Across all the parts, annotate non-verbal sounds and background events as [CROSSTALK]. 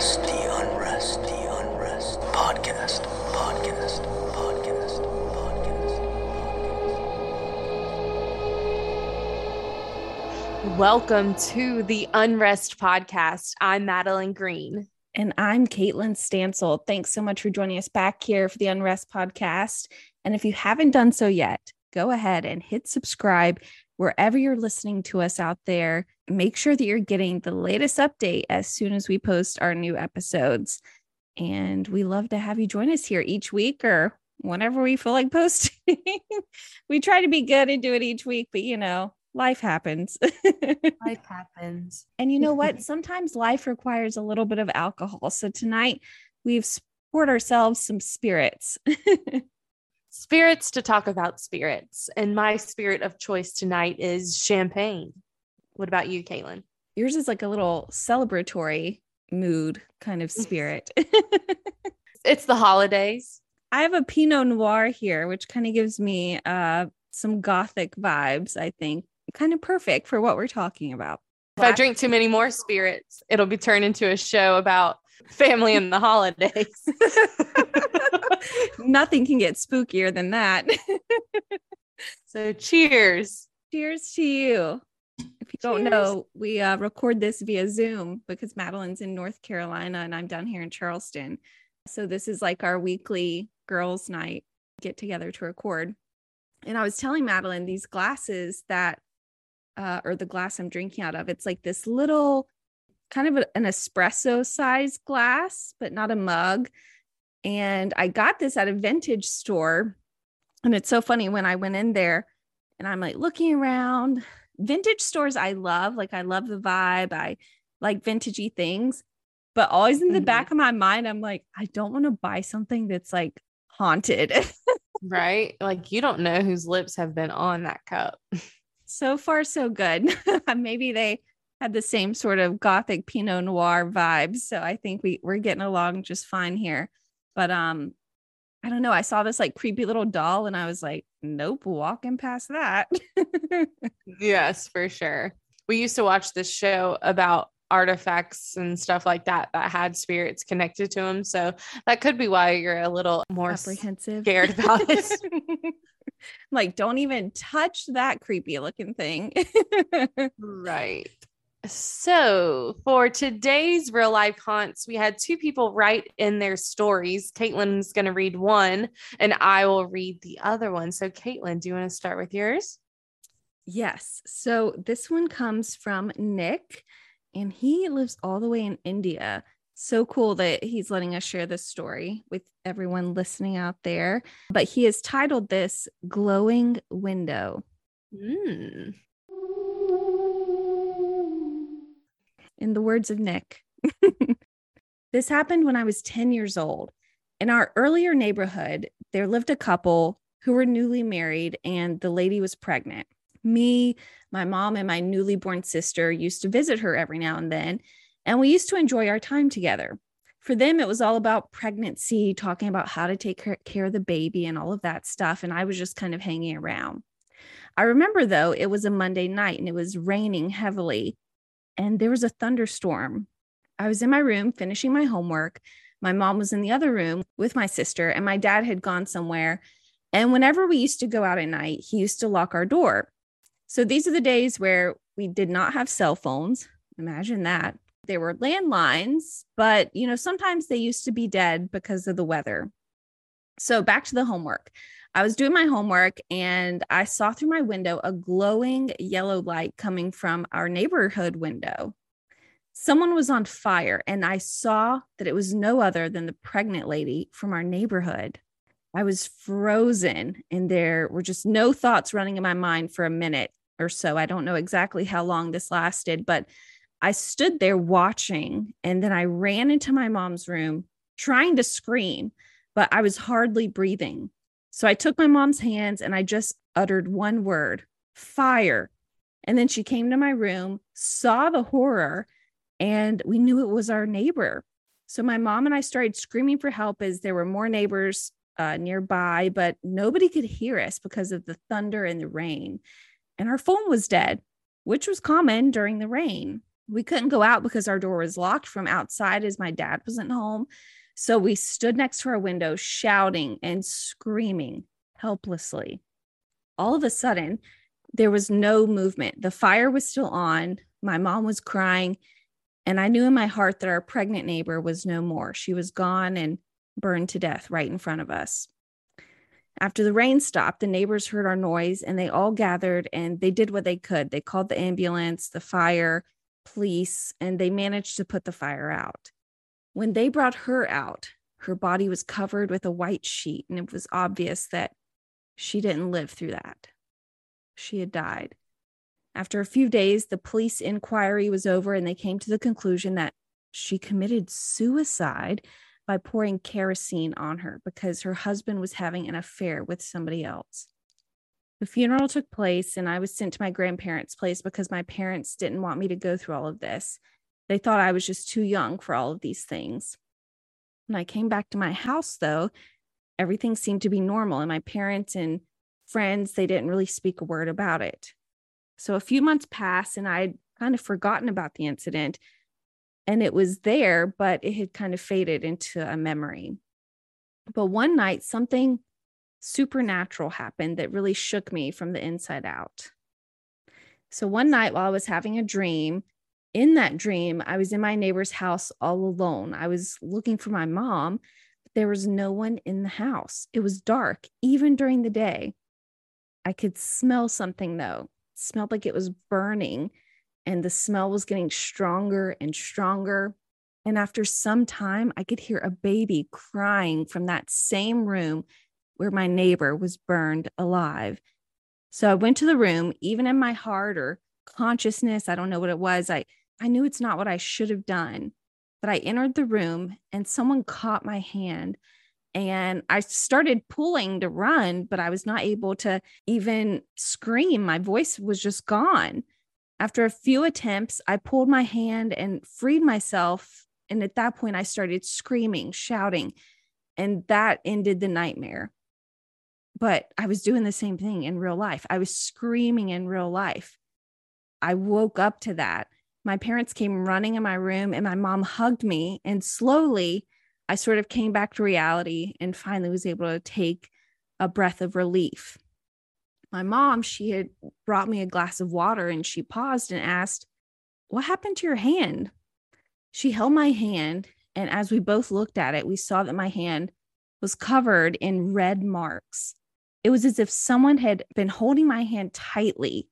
unrest, the unrest, the unrest. Podcast, podcast, podcast, podcast. Welcome to the Unrest Podcast. I'm Madeline Green. And I'm Kaitlin Stansel. Thanks so much for joining us back here for the Unrest podcast. And if you haven't done so yet, go ahead and hit subscribe wherever you're listening to us out there. Make sure that you're getting the latest update as soon as we post our new episodes. And we love to have you join us here each week or whenever we feel like posting. [LAUGHS] we try to be good and do it each week, but you know, life happens. [LAUGHS] Life happens. And you know what? [LAUGHS] Sometimes life requires a little bit of alcohol. So tonight we've poured ourselves some spirits. Spirits to talk about spirits. And my spirit of choice tonight is champagne. What about you, Kaitlin? Yours is like a little celebratory mood kind of [LAUGHS] spirit. It's the holidays. I have a Pinot Noir here, which kind of gives me uh, some gothic vibes, I think. Kind of perfect for what we're talking about. If I drink too many more spirits, it'll be turned into a show about family and the holidays. [LAUGHS] [LAUGHS] Nothing can get spookier than that. [LAUGHS] so cheers. Cheers to you. If you don't know, we uh, record this via Zoom because Madeline's in North Carolina and I'm down here in Charleston. So this is like our weekly girls' night get together to record. And I was telling Madeline these glasses that, uh, or the glass I'm drinking out of, it's like this little kind of a- an espresso size glass, but not a mug. And I got this at a vintage store. And it's so funny when I went in there and I'm like looking around. Vintage stores I love, like I love the vibe. I like vintagey things. But always in the Mhm. back of my mind, I'm like, I don't want to buy something that's like haunted. [LAUGHS] Right? Like you don't know whose lips have been on that cup. so far, so good. [LAUGHS] Maybe they had the same sort of gothic Pinot Noir vibes. So I think we, we're getting along just fine here. But um, I don't know. I saw this like creepy little doll and I was like, nope, walking past that. [LAUGHS] Yes, for sure. We used to watch this show about artifacts and stuff like that that had spirits connected to them. So that could be why you're a little more apprehensive. scared about [LAUGHS] it. like, don't even touch that creepy looking thing. [LAUGHS] Right. So for today's real life haunts, we had two people write in their stories. Kaitlin's going to read one and I will read the other one. So, Kaitlin, do you want to start with yours? yes. So this one comes from Nick, and he lives all the way in India. So cool that he's letting us share this story with everyone listening out there. But he has titled this Glowing Window. Mm. In the words of Nick. [LAUGHS] this happened when I was 10 years old. In our earlier neighborhood, there lived a couple who were newly married, and the lady was pregnant. Me, my mom, and my newly born sister used to visit her every now and then, and we used to enjoy our time together. For them, it was all about pregnancy, talking about how to take care- of the baby and all of that stuff. And I was just kind of hanging around. I remember, though, it was a Monday night and it was raining heavily and there was a thunderstorm. I was in my room finishing my homework. My mom was in the other room with my sister, and my dad had gone somewhere. And whenever we used to go out at night, he used to lock our door. So these are the days where we did not have cell phones. Imagine that. There were landlines, but you know, sometimes they used to be dead because of the weather. So back to the homework. I was doing my homework and I saw through my window a glowing yellow light coming from our neighborhood window. Someone was on fire, and I saw that it was no other than the pregnant lady from our neighborhood. I was frozen, and there were just no thoughts running in my mind for a minute or so. I don't know exactly how long this lasted, but I stood there watching, and then I ran into my mom's room trying to scream, but I was hardly breathing. So I took my mom's hands and I just uttered one word fire. And then she came to my room, saw the horror, and we knew it was our neighbor. So my mom and I started screaming for help as there were more neighbors uh, nearby, but nobody could hear us because of the thunder and the rain. And our phone was dead, which was common during the rain. We couldn't go out because our door was locked from outside as my dad wasn't home. So we stood next to our window, shouting and screaming helplessly. All of a sudden, there was no movement. The fire was still on. My mom was crying. And I knew in my heart that our pregnant neighbor was no more. She was gone and burned to death right in front of us. After the rain stopped, the neighbors heard our noise and they all gathered and they did what they could. They called the ambulance, the fire, police, and they managed to put the fire out. When they brought her out, her body was covered with a white sheet, and it was obvious that she didn't live through that. She had died. After a few days, the police inquiry was over, and they came to the conclusion that she committed suicide by pouring kerosene on her because her husband was having an affair with somebody else. The funeral took place, and I was sent to my grandparents' place because my parents didn't want me to go through all of this. They thought I was just too young for all of these things. When I came back to my house, though, everything seemed to be normal, and my parents and friends, they didn't really speak a word about it. So a few months passed, and I'd kind of forgotten about the incident and it was there, but it had kind of faded into a memory. But one night, something supernatural happened that really shook me from the inside out. So, one night while I was having a dream, in that dream, I was in my neighbor's house all alone. I was looking for my mom, but there was no one in the house. It was dark, even during the day. I could smell something though. It smelled like it was burning and the smell was getting stronger and stronger. And after some time, I could hear a baby crying from that same room where my neighbor was burned alive. So I went to the room, even in my heart or consciousness, I don't know what it was. I, I knew it's not what I should have done. But I entered the room and someone caught my hand and I started pulling to run, but I was not able to even scream. My voice was just gone. After a few attempts, I pulled my hand and freed myself. And at that point, I started screaming, shouting, and that ended the nightmare. But I was doing the same thing in real life. I was screaming in real life. I woke up to that. My parents came running in my room, and my mom hugged me. And slowly, I sort of came back to reality and finally was able to take a breath of relief my mom, she had brought me a glass of water and she paused and asked, What happened to your hand? She held my hand. And as we both looked at it, we saw that my hand was covered in red marks. It was as if someone had been holding my hand tightly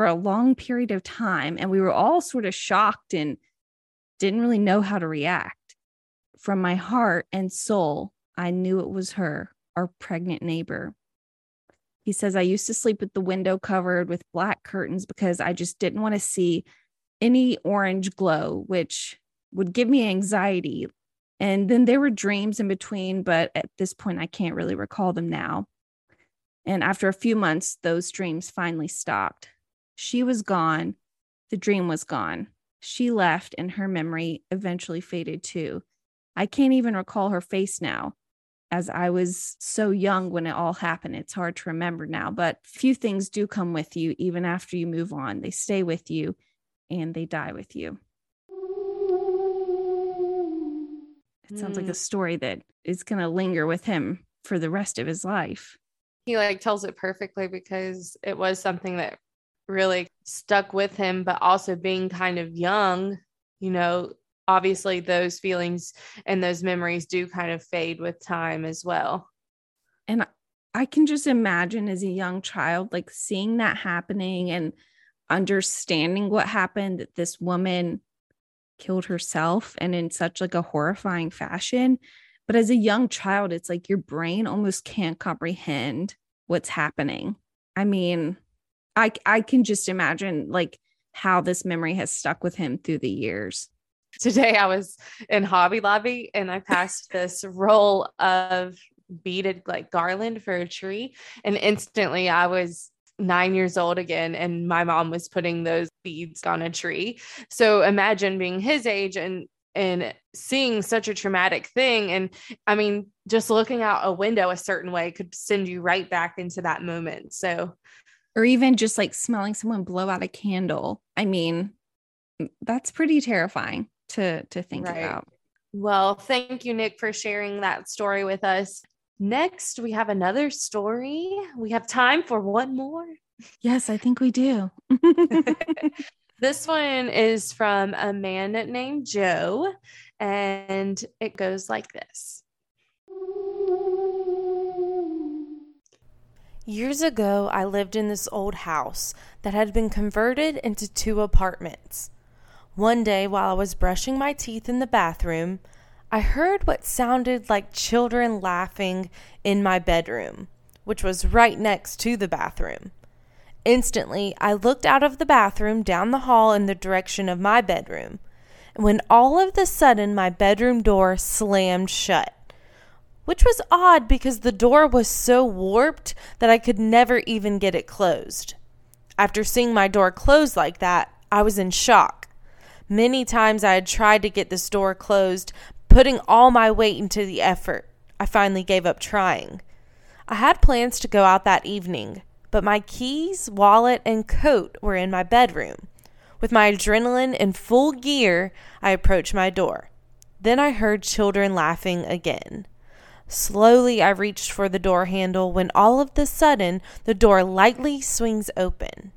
for a long period of time. And we were all sort of shocked and didn't really know how to react. From my heart and soul, I knew it was her, our pregnant neighbor. He says, I used to sleep with the window covered with black curtains because I just didn't want to see any orange glow, which would give me anxiety. And then there were dreams in between, but at this point, I can't really recall them now. And after a few months, those dreams finally stopped. She was gone. The dream was gone. She left, and her memory eventually faded too. I can't even recall her face now as I was so young when it all happened. It's hard to remember now, but few things do come with you even after you move on. They stay with you and they die with you. It sounds like a mm. story that is going to linger with him for the rest of his life. He like tells it perfectly because it was something that really stuck with him, but also being kind of young, you know, obviously those feelings and those memories do kind of fade with time as well. And I can just imagine as a young child, like seeing that happening and understanding what happened that this woman killed herself and in such like a horrifying fashion. But as a young child, it's like your brain almost can't comprehend what's happening. I mean, I I can just imagine like how this memory has stuck with him through the years today I was in Hobby Lobby and I passed [LAUGHS] this roll of beaded like garland for a tree. And instantly I was nine years old again and my mom was putting those beads on a tree. So imagine being his age and and seeing such a traumatic thing and i mean just looking out a window a certain way could send you right back into that moment so or even just like smelling someone blow out a candle i mean that's pretty terrifying to to think Right. about. Well, thank you, Nick, for sharing that story with us. Next, we have another story. We have time for one more. Yes, I think we do. [LAUGHS] [LAUGHS] this one is from a man named Joe, and it goes like this. Years ago, I lived in this old house that had been converted into two apartments. One day, while I was brushing my teeth in the bathroom, I heard what sounded like children laughing in my bedroom, which was right next to the bathroom. Instantly, I looked out of the bathroom down the hall in the direction of my bedroom, when all of the sudden my bedroom door slammed shut which was odd because the door was so warped that I could never even get it closed. After seeing my door closed like that, I was in shock. Many times I had tried to get this door closed, putting all my weight into the effort. I finally gave up trying. I had plans to go out that evening, but my keys, wallet, and coat were in my bedroom. With my adrenaline in full gear, I approached my door. Then I heard children laughing again. Slowly, I reached for the door handle when all of the sudden the door lightly swings open.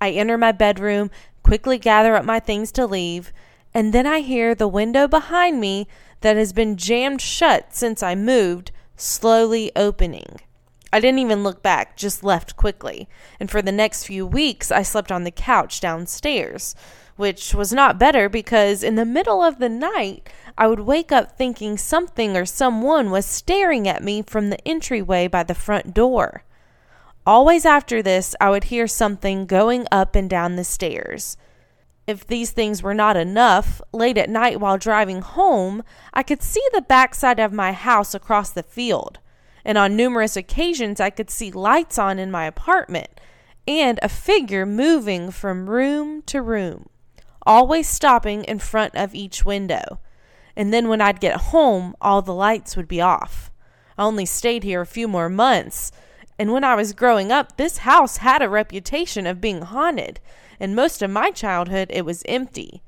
I enter my bedroom, quickly gather up my things to leave, and then I hear the window behind me that has been jammed shut since I moved slowly opening. I didn't even look back, just left quickly. And for the next few weeks, I slept on the couch downstairs, which was not better because in the middle of the night, I would wake up thinking something or someone was staring at me from the entryway by the front door. Always after this, I would hear something going up and down the stairs. If these things were not enough, late at night while driving home, I could see the backside of my house across the field. And on numerous occasions, I could see lights on in my apartment and a figure moving from room to room, always stopping in front of each window. And then when I'd get home, all the lights would be off. I only stayed here a few more months, and when I was growing up, this house had a reputation of being haunted, and most of my childhood it was empty.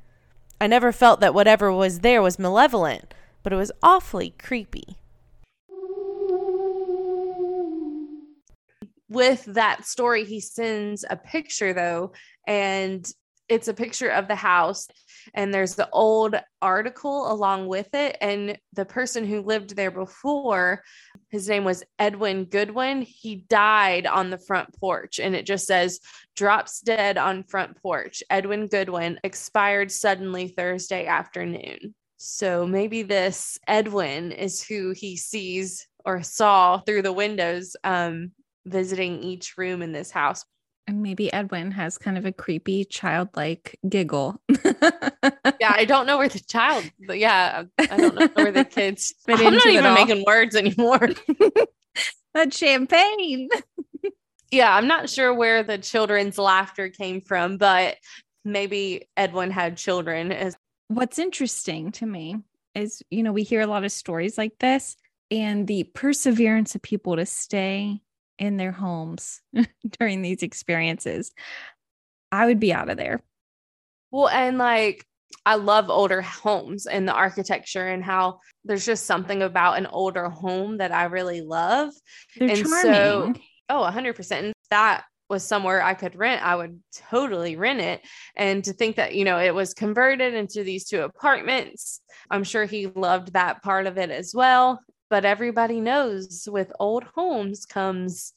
I never felt that whatever was there was malevolent, but it was awfully creepy. With that story, he sends a picture though, and it's a picture of the house and there's the old article along with it. And the person who lived there before his name was Edwin Goodwin. He died on the front porch and it just says drops dead on front porch. Edwin Goodwin expired suddenly Thursday afternoon. So maybe this Edwin is who he sees or saw through the windows um visiting each room in this house And maybe Edwin has kind of a creepy, childlike giggle. yeah, I don't know where the child, but yeah, I don't know where the [LAUGHS] kids I'm not even all. making words anymore. [LAUGHS] that champagne. yeah, I'm not sure where the children's laughter came from, but maybe Edwin had children as What's interesting to me is, you know, we hear a lot of stories like this and the perseverance of people to stay in their homes [LAUGHS] during these experiences. I would be out of there. well, and like I love older homes and the architecture and how there's just something about an older home that I really love. They're And so- charming. Oh, 100%. And that was somewhere I could rent, I would totally rent it. And to think that, you know, it was converted into these two apartments, I'm sure he loved that part of it as well. But everybody knows with old homes comes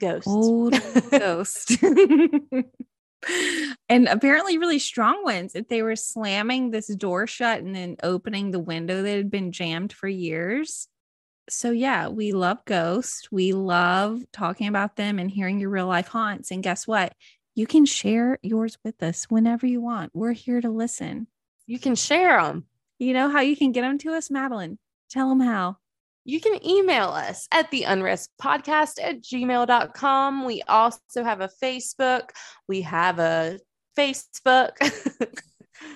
ghosts. Old [LAUGHS] ghost. [LAUGHS] and apparently really strong ones. If they were slamming this door shut and then opening the window that had been jammed for years. So yeah, we love ghosts. We love talking about them and hearing your real life haunts. And guess what? You can share yours with us whenever you want. We're here to listen. You can share them. You know how you can get them to us, Madeline? Tell them how. You can email us at the unrest podcast at gmail.com. We also have a Facebook. We have a Facebook.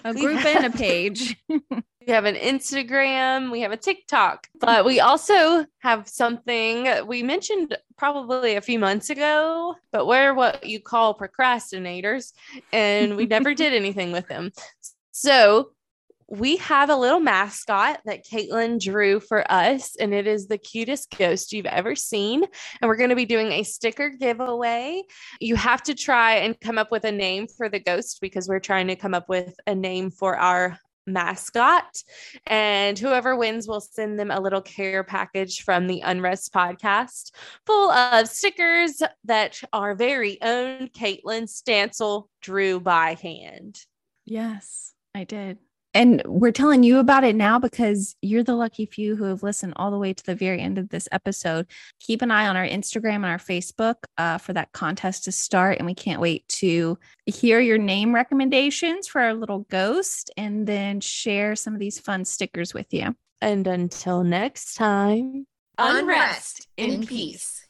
A [LAUGHS] group and a page. [LAUGHS] We have an Instagram, we have a TikTok, but we also have something we mentioned probably a few months ago, but we're what you call procrastinators, and we never [LAUGHS] did anything with them. So we have a little mascot that Kaitlin drew for us, and it is the cutest ghost you've ever seen. And we're going to be doing a sticker giveaway. You have to try and come up with a name for the ghost because we're trying to come up with a name for our mascot. And whoever wins will send them a little care package from the Unrest podcast full of stickers that our very own Kaitlin Stansel drew by hand. Yes, I did. And we're telling you about it now because you're the lucky few who have listened all the way to the very end of this episode. Keep an eye on our Instagram and our Facebook uh, for that contest to start. And we can't wait to hear your name recommendations for our little ghost and then share some of these fun stickers with you. And until next time, unrest in peace.